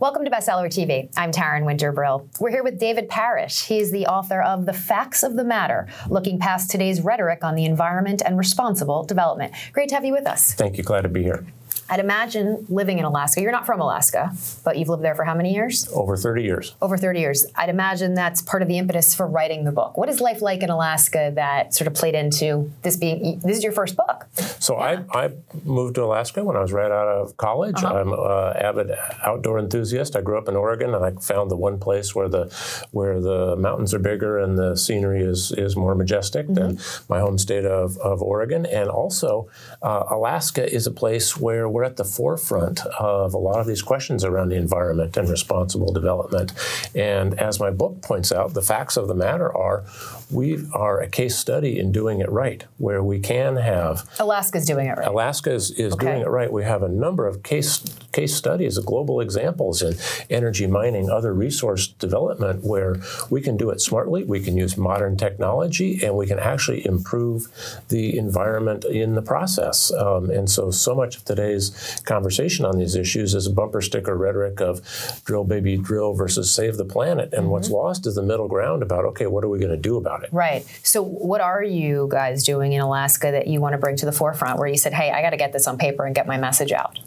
Welcome to Bestseller TV. I'm Taryn Winter Brill. We're here with David Parrish. He's the author of The Facts of the Matter, looking past today's rhetoric on the environment and responsible development. Great to have you with us. Thank you. Glad to be here. I'd imagine living in Alaska, you're not from Alaska, but you've lived there for how many years? Over 30 years. Over 30 years. I'd imagine that's part of the impetus for writing the book. What is life like in Alaska that sort of played into this being, this is your first book? So yeah. I, I moved to Alaska when I was right out of college. Uh-huh. I'm an avid outdoor enthusiast. I grew up in Oregon and I found the one place where the, where the mountains are bigger and the scenery is, is more majestic mm-hmm. than my home state of, of Oregon. And also, uh, Alaska is a place where we're at the forefront of a lot of these questions around the environment and responsible development. And as my book points out, the facts of the matter are we are a case study in doing it right, where we can have. Alaska's doing it right. Alaska is, is okay. doing it right. We have a number of case case studies of global examples in energy mining, other resource development, where we can do it smartly, we can use modern technology, and we can actually improve the environment in the process. Um, and so, so much of today's conversation on these issues is a bumper sticker rhetoric of drill, baby, drill versus save the planet. And mm-hmm. what's lost is the middle ground about, okay, what are we going to do about it? Right. So, what are you guys doing in Alaska that you want to bring to the forefront where you said, hey, I got to get this on paper and get my message out?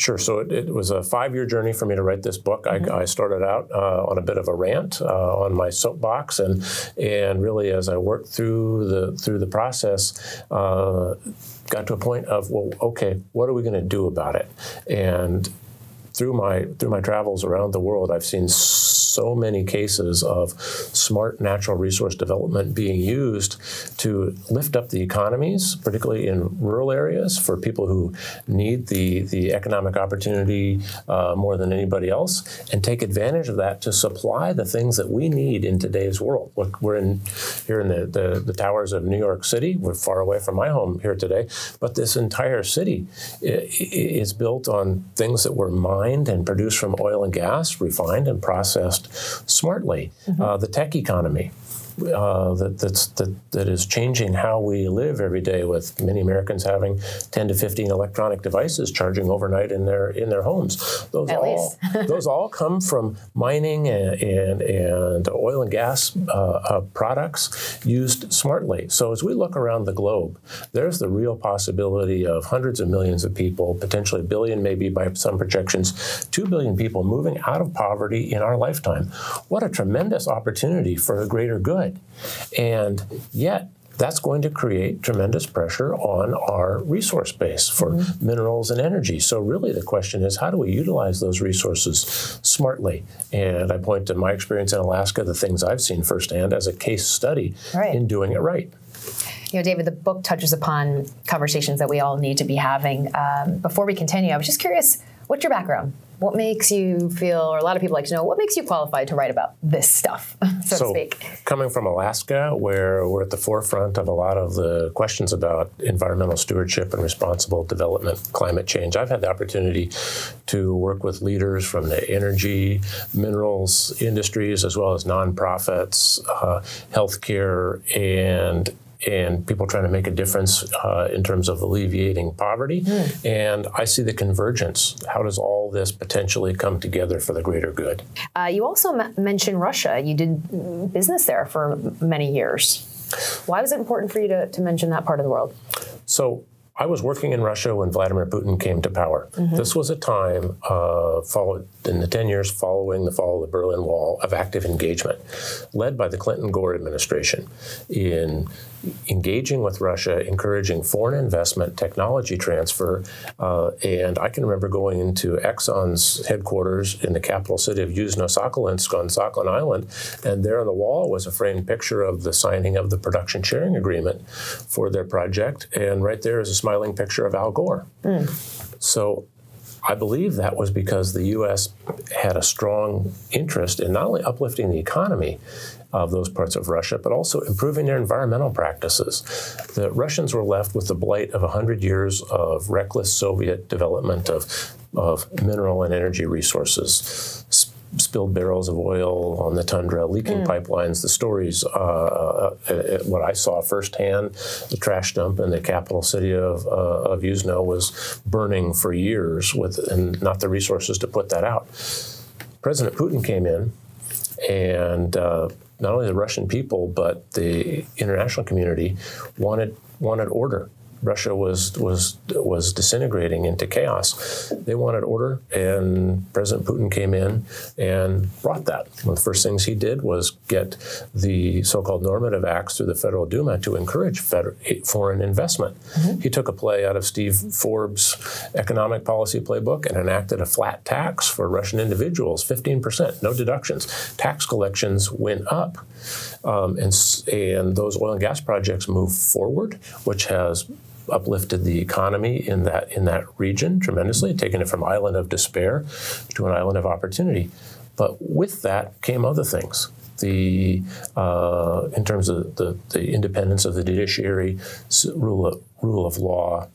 Sure. So it, it, was a five-year journey for me to write this book. Mm-hmm. I, I, started out uh, on a bit of a rant uh, on my soapbox, and and really as I worked through the through the process, uh, got to a point of well, okay, what are we going to do about it? And through my through my travels around the world, I've seen so many cases of smart natural resource development being used to lift up the economies, particularly in rural areas, for people who need the the economic opportunity uh, more than anybody else, and take advantage of that to supply the things that we need in today's world. We're in here in the, the, the towers of New York City. We're far away from my home here today, but this entire city is built on things that were mined mined and produced from oil and gas, refined and processed smartly. Mm-hmm. Uh, the tech economy uh, that, that's, that, that is changing how we live every day with many Americans having 10 to 15 electronic devices charging overnight in their in their homes. Those At all those all come from mining and, and, and oil and gas uh, uh, products used smartly. So as we look around the globe, there's the real possibility of hundreds of millions of people, potentially a billion, maybe by some projections, two billion people moving out of poverty in our lifetime. What a tremendous opportunity for a greater good. And yet, that's going to create tremendous pressure on our resource base for mm-hmm. minerals and energy. So, really, the question is how do we utilize those resources smartly? And I point to my experience in Alaska, the things I've seen firsthand as a case study right. in doing it right. You know, David, the book touches upon conversations that we all need to be having. Um, before we continue, I was just curious what's your background? What makes you feel, or a lot of people like to know, what makes you qualified to write about this stuff, so, so, to speak? Coming from Alaska, where we're at the forefront of a lot of the questions about environmental stewardship and responsible development, climate change, I've had the opportunity to work with leaders from the energy, minerals industries, as well as nonprofits, uh, healthcare, and and people trying to make a difference uh, in terms of alleviating poverty. Mm. And I see the convergence. How does all this potentially come together for the greater good? Uh, you also m- mentioned Russia. You did business there for many years. Why was it important for you to, to mention that part of the world? So I was working in Russia when Vladimir Putin came to power. Mm-hmm. This was a time uh, followed in the 10 years following the fall of the Berlin Wall of active engagement, led by the Clinton Gore administration in engaging with Russia, encouraging foreign investment, technology transfer. Uh, and I can remember going into Exxon's headquarters in the capital city of Yuzhno-Sakhalinsk on Sakhalin Island, and there on the wall was a framed picture of the signing of the production sharing agreement for their project. And right there is a smiling picture of Al Gore. Mm. So I believe that was because the U.S. had a strong interest in not only uplifting the economy of those parts of Russia, but also improving their environmental practices. The Russians were left with the blight of 100 years of reckless Soviet development of, of mineral and energy resources spilled barrels of oil on the tundra, leaking mm. pipelines. The stories, uh, uh, uh, what I saw firsthand, the trash dump in the capital city of, uh, of Yuzhno was burning for years with, and not the resources to put that out. President Putin came in, and uh, not only the Russian people but the international community wanted wanted order Russia was was was disintegrating into chaos. They wanted order, and President Putin came in and brought that. One of the first things he did was get the so-called normative acts through the Federal Duma to encourage federal, foreign investment. Mm-hmm. He took a play out of Steve Forbes' economic policy playbook and enacted a flat tax for Russian individuals, 15%, no deductions. Tax collections went up. Um, and, and those oil and gas projects moved forward, which has uplifted the economy in that in that region tremendously, taken it from island of despair to an island of opportunity. But with that came other things. The uh, in terms of the, the independence of the judiciary, rule of rule of law,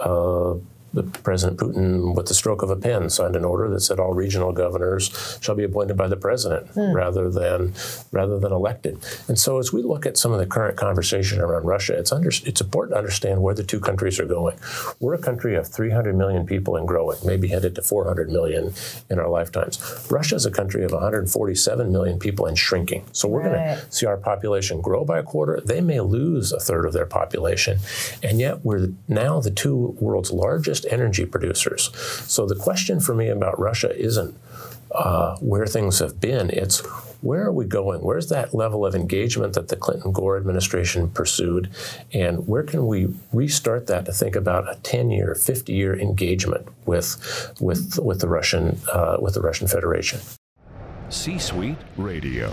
uh, the President Putin, with the stroke of a pen, signed an order that said all regional governors shall be appointed by the president mm. rather than rather than elected. And so, as we look at some of the current conversation around Russia, it's under, it's important to understand where the two countries are going. We're a country of 300 million people and growing, maybe headed to 400 million in our lifetimes. Russia is a country of 147 million people and shrinking. So we're right. going to see our population grow by a quarter. They may lose a third of their population, and yet we're now the two world's largest largest energy producers. So the question for me about Russia isn't uh, where things have been, it's where are we going? Where's that level of engagement that the Clinton Gore administration pursued? And where can we restart that to think about a 10 year, 50 year engagement with, with, with, the Russian, uh, with the Russian Federation? C Suite Radio.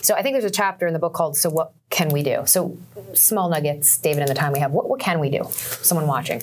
So I think there's a chapter in the book called "So What Can We Do." So small nuggets, David, in the time we have. What, what can we do? Someone watching.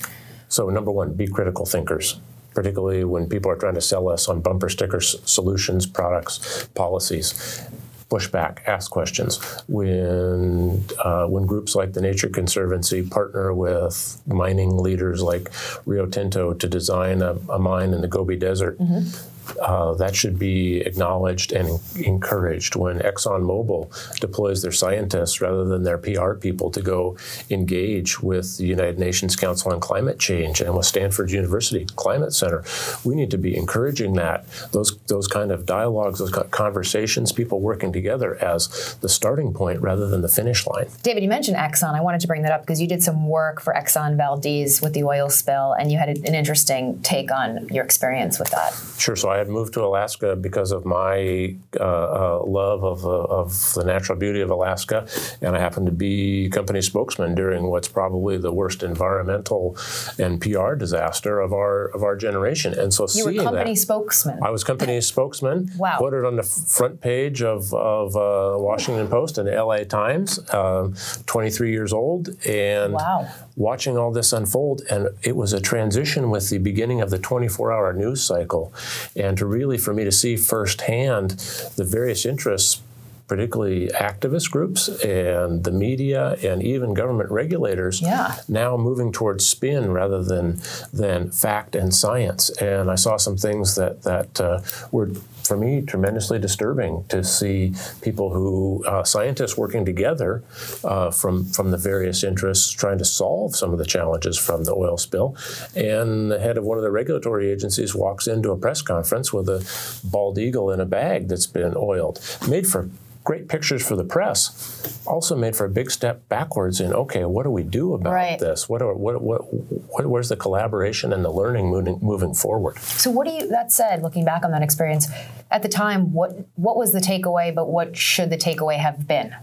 So number one, be critical thinkers particularly when people are trying to sell us on bumper stickers, solutions, products, policies. Push back, ask questions. When uh, when groups like the Nature Conservancy partner with mining leaders like Rio Tinto to design a, a mine in the Gobi Desert, mm-hmm uh, that should be acknowledged and encouraged when ExxonMobil deploys their scientists rather than their PR people to go engage with the United Nations Council on Climate Change and with Stanford University Climate Center. We need to be encouraging that those those kind of dialogues, those conversations, people working together as the starting point rather than the finish line. David, you mentioned Exxon. I wanted to bring that up because you did some work for Exxon Valdez with the oil spill, and you had an interesting take on your experience with that. Sure. So I had moved to Alaska because of my uh, uh, love of, uh, of the natural beauty of Alaska, and I happened to be company spokesman during what's probably the worst environmental and PR disaster of our of our generation. And so you seeing were company that, spokesman. I was company spokesman. Wow. Quoted on the front page of of uh, Washington Post and the L.A. Times. Um, 23 years old, and wow. watching all this unfold, and it was a transition with the beginning of the 24-hour news cycle and to really for me to see firsthand the various interests particularly activist groups and the media and even government regulators yeah. now moving towards spin rather than than fact and science. And I saw some things that that uh, were for me tremendously disturbing to see people who uh, scientists working together uh, from from the various interests trying to solve some of the challenges from the oil spill and the head of one of the regulatory agencies walks into a press conference with a bald eagle in a bag that's been oiled made for great pictures for the press, also made for a big step backwards in okay, what do we do about right. this? What, are, what, what, what, where's the collaboration and the learning moving, moving forward? So, what do you? That said, looking back on that experience, at the time, what what was the takeaway? But what should the takeaway have been?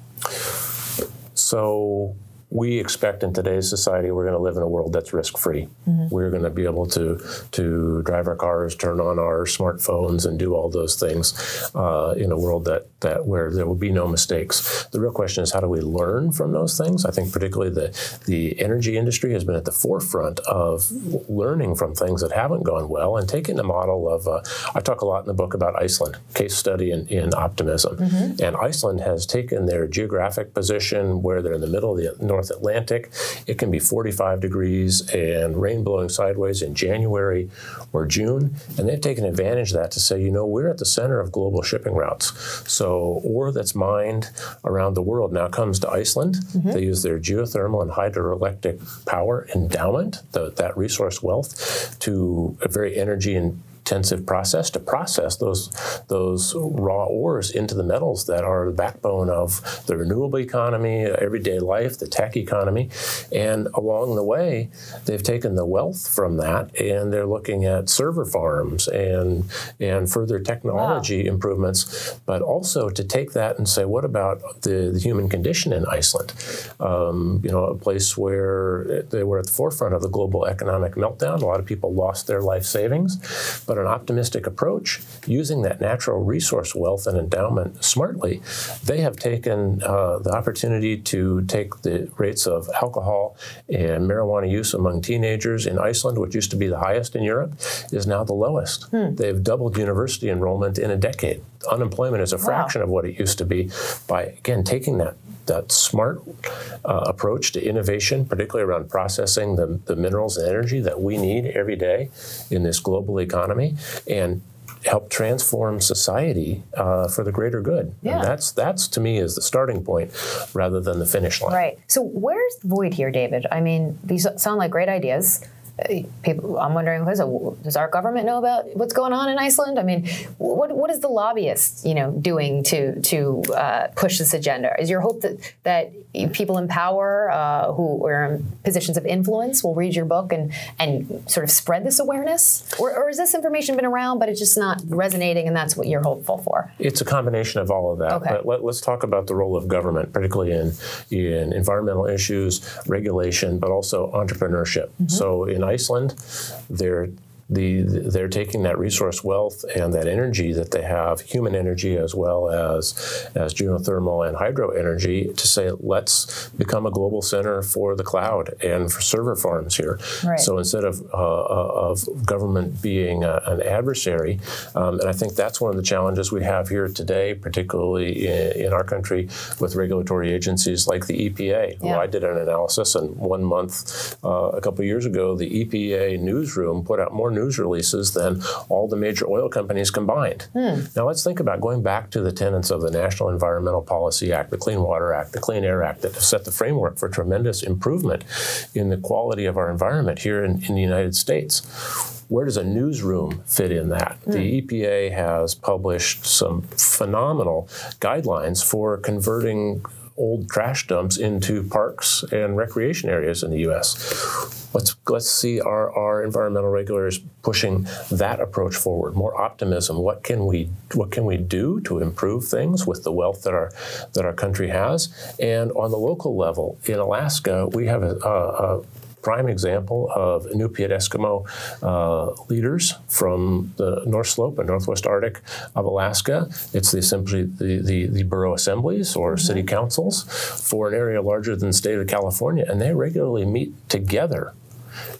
So we expect in today's society we're going to live in a world that's risk free. Mm-hmm. We're going to be able to to drive our cars, turn on our smartphones, and do all those things uh, in a world that that where there will be no mistakes. The real question is how do we learn from those things? I think particularly the the energy industry has been at the forefront of learning from things that haven't gone well and taking the model of. Uh, I talk a lot in the book about Iceland, case study in, in optimism, mm-hmm. and Iceland has taken their geographic position where they're in the middle of the North North Atlantic. It can be 45 degrees and rain blowing sideways in January or June. And they've taken advantage of that to say, you know, we're at the center of global shipping routes. So ore that's mined around the world now comes to Iceland. Mm-hmm. They use their geothermal and hydroelectric power endowment, the, that resource wealth, to a very energy and intensive process to process those those raw ores into the metals that are the backbone of the renewable economy, everyday life, the tech economy, and along the way, they've taken the wealth from that and they're looking at server farms and and further technology wow. improvements, but also to take that and say, what about the, the human condition in Iceland? Um, you know, a place where they were at the forefront of the global economic meltdown. A lot of people lost their life savings, but an optimistic approach, using that natural resource wealth and endowment smartly, they have taken uh, the opportunity to take the rates of alcohol and marijuana use among teenagers in Iceland, which used to be the highest in Europe, is now the lowest. Hmm. They've doubled university enrollment in a decade. Unemployment is a fraction wow. of what it used to be by, again, taking that that smart uh, approach to innovation, particularly around processing the, the minerals and energy that we need every day in this global economy, and help transform society uh, for the greater good. Yeah. And that's that's to me is the starting point rather than the finish line. Right. So where's the void here, David? I mean, these sound like great ideas people, I'm wondering, does our government know about what's going on in Iceland? I mean, what what is the lobbyist, you know, doing to to uh, push this agenda? Is your hope that that people in power uh, who are in positions of influence will read your book and and sort of spread this awareness, or, or has this information been around but it's just not resonating, and that's what you're hopeful for? It's a combination of all of that. Okay. But let, us talk about the role of government, particularly in in environmental issues, regulation, but also entrepreneurship. Mm-hmm. So in Iceland, they're the, they're taking that resource wealth and that energy that they have, human energy as well as as geothermal and hydro energy, to say let's become a global center for the cloud and for server farms here. Right. So instead of uh, uh of government being a, an adversary, um, and I think that's one of the challenges we have here today, particularly in, in our country with regulatory agencies like the EPA. Yeah. I did an analysis, and one month uh, a couple years ago, the EPA newsroom put out more news news releases than all the major oil companies combined. Hmm. Now let's think about going back to the tenets of the National Environmental Policy Act, the Clean Water Act, the Clean Air Act that have set the framework for tremendous improvement in the quality of our environment here in, in the United States where does a newsroom fit in that? Mm. The. EPA has published some phenomenal guidelines for converting old trash dumps into parks and recreation areas in the U.S. Let's let's see our, our environmental regulators pushing that approach forward. More optimism. What can we what can we do to improve things with the wealth that our that our country has? And on the local level, in Alaska, we have a, a, a prime example of Inupiat Eskimo uh, leaders from the North Slope and Northwest Arctic of Alaska. It's the assembly, the, the, the borough assemblies or mm-hmm. city councils for an area larger than the state of California, and they regularly meet together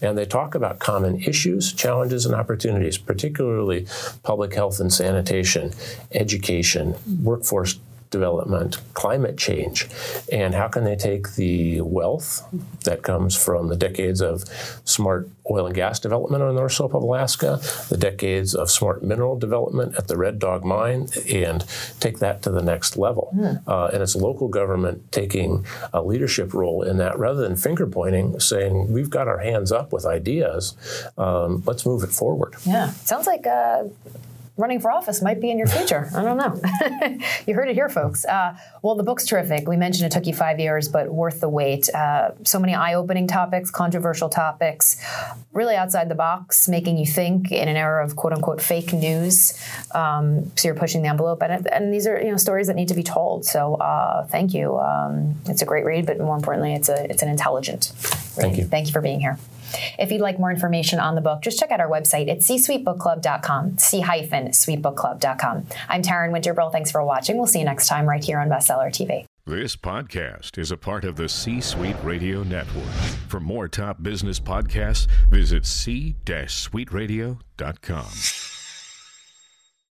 and they talk about common issues, challenges, and opportunities, particularly public health and sanitation, education, workforce development, climate change, and how can they take the wealth that comes from the decades of smart oil and gas development on the North Slope of Alaska, the decades of smart mineral development at the Red Dog mine, and take that to the next level. Mm. Uh, and it's local government taking a leadership role in that rather than finger pointing, saying, we've got our hands up with ideas, um, let's move it forward. Yeah, sounds like uh, running for office might be in your future. I don't know. you heard it here, folks. Uh, well, the book's terrific. We mentioned it took you five years, but worth the wait. Uh, so many eye opening topics, controversial topics, really outside the box, making you think in an era of quote unquote fake news. Um, so you're pushing the envelope, and, and these are you know stories that need to be told. So uh, thank you. Um, it's a great read, but more importantly, it's a it's an intelligent. Read. Thank you. Thank you for being here. If you'd like more information on the book, just check out our website at c-suitebookclub.com, c-sweetbookclub.com. I'm Taryn Winter Brill. Thanks for watching. We'll see you next time right here on Bestseller TV. This podcast is a part of the C Suite Radio Network. For more top business podcasts, visit c-suiteradio.com.